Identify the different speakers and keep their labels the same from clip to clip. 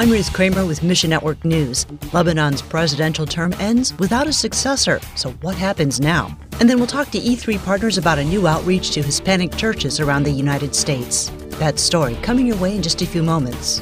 Speaker 1: I'm Ruth Kramer with Mission Network News. Lebanon's presidential term ends without a successor, so what happens now? And then we'll talk to E3 partners about a new outreach to Hispanic churches around the United States. That story coming your way in just a few moments.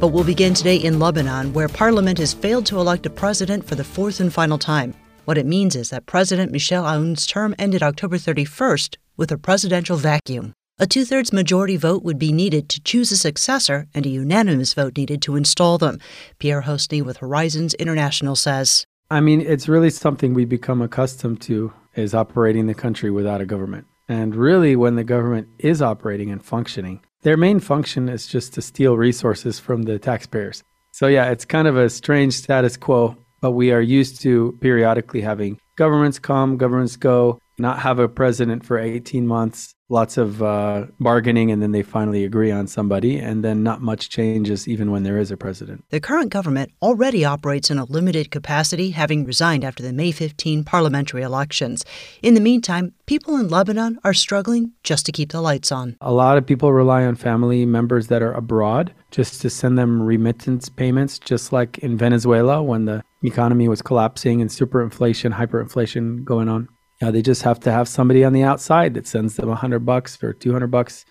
Speaker 1: But we'll begin today in Lebanon, where Parliament has failed to elect a president for the fourth and final time. What it means is that President Michel Aoun's term ended October 31st with a presidential vacuum. A two thirds majority vote would be needed to choose a successor, and a unanimous vote needed to install them. Pierre Houssney with Horizons International says.
Speaker 2: I mean, it's really something we become accustomed to is operating the country without a government. And really, when the government is operating and functioning, their main function is just to steal resources from the taxpayers. So, yeah, it's kind of a strange status quo, but we are used to periodically having governments come, governments go, not have a president for 18 months, lots of uh, bargaining, and then they finally agree on somebody, and then not much changes even when there is a president.
Speaker 1: The current government already operates in a limited capacity, having resigned after the May 15 parliamentary elections. In the meantime, people in Lebanon are struggling just to keep the lights on.
Speaker 2: A lot of people rely on family members that are abroad just to send them remittance payments, just like in Venezuela when the economy was collapsing and superinflation, hyperinflation going on. They just have to have somebody on the outside that sends them a hundred bucks or two hundred bucks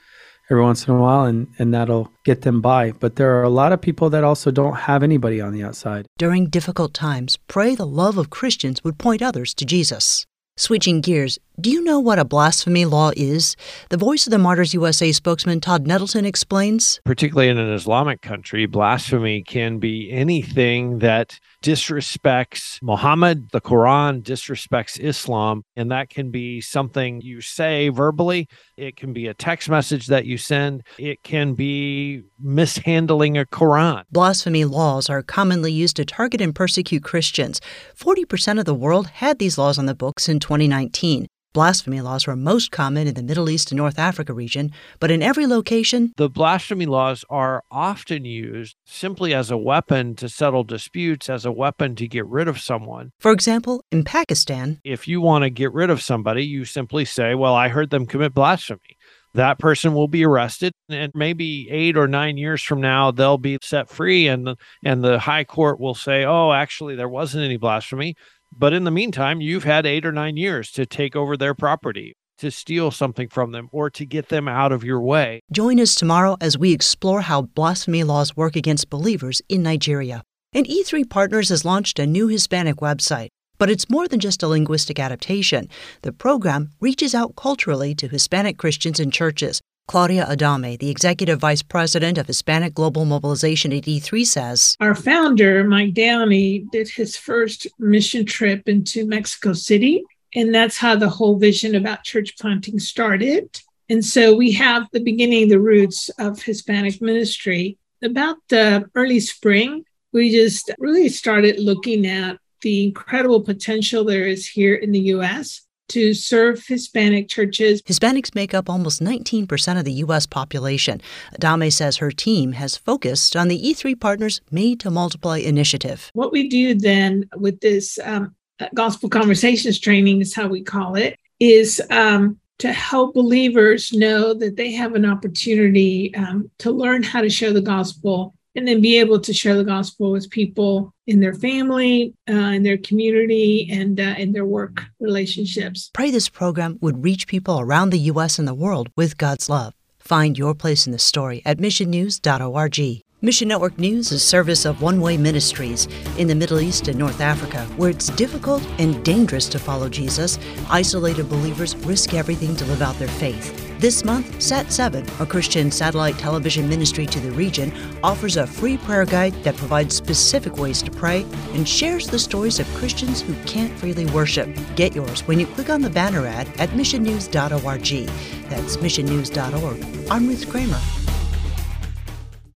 Speaker 2: every once in a while, and and that'll get them by. But there are a lot of people that also don't have anybody on the outside.
Speaker 1: During difficult times, pray the love of Christians would point others to Jesus. Switching gears, do you know what a blasphemy law is? The Voice of the Martyrs USA spokesman Todd Nettleton explains.
Speaker 3: Particularly in an Islamic country, blasphemy can be anything that disrespects Muhammad, the Quran, disrespects Islam, and that can be something you say verbally. It can be a text message that you send. It can be mishandling a Quran.
Speaker 1: Blasphemy laws are commonly used to target and persecute Christians. 40% of the world had these laws on the books in 2019. Blasphemy laws were most common in the Middle East and North Africa region, but in every location,
Speaker 3: the blasphemy laws are often used simply as a weapon to settle disputes, as a weapon to get rid of someone.
Speaker 1: For example, in Pakistan,
Speaker 3: if you want to get rid of somebody, you simply say, Well, I heard them commit blasphemy. That person will be arrested, and maybe eight or nine years from now, they'll be set free, and the, and the high court will say, "Oh, actually, there wasn't any blasphemy." But in the meantime, you've had eight or nine years to take over their property, to steal something from them, or to get them out of your way.
Speaker 1: Join us tomorrow as we explore how blasphemy laws work against believers in Nigeria. And E3 Partners has launched a new Hispanic website. But it's more than just a linguistic adaptation. The program reaches out culturally to Hispanic Christians and churches Claudia Adame, the executive vice president of Hispanic Global Mobilization at E3, says
Speaker 4: Our founder, Mike Downey, did his first mission trip into Mexico City. And that's how the whole vision about church planting started. And so we have the beginning, the roots of Hispanic ministry. About the early spring, we just really started looking at the incredible potential there is here in the US to serve Hispanic churches.
Speaker 1: Hispanics make up almost 19% of the U.S. population. Adame says her team has focused on the E3 Partners Made to Multiply initiative.
Speaker 4: What we do then with this um, gospel conversations training, is how we call it, is um, to help believers know that they have an opportunity um, to learn how to share the gospel and then be able to share the gospel with people in their family, uh, in their community, and uh, in their work relationships.
Speaker 1: Pray this program would reach people around the U.S. and the world with God's love. Find your place in the story at missionnews.org. Mission Network News is service of One Way Ministries in the Middle East and North Africa, where it's difficult and dangerous to follow Jesus. Isolated believers risk everything to live out their faith. This month, Sat7, a Christian satellite television ministry to the region, offers a free prayer guide that provides specific ways to pray and shares the stories of Christians who can't freely worship. Get yours when you click on the banner ad at missionnews.org. That's missionnews.org. I'm Ruth Kramer.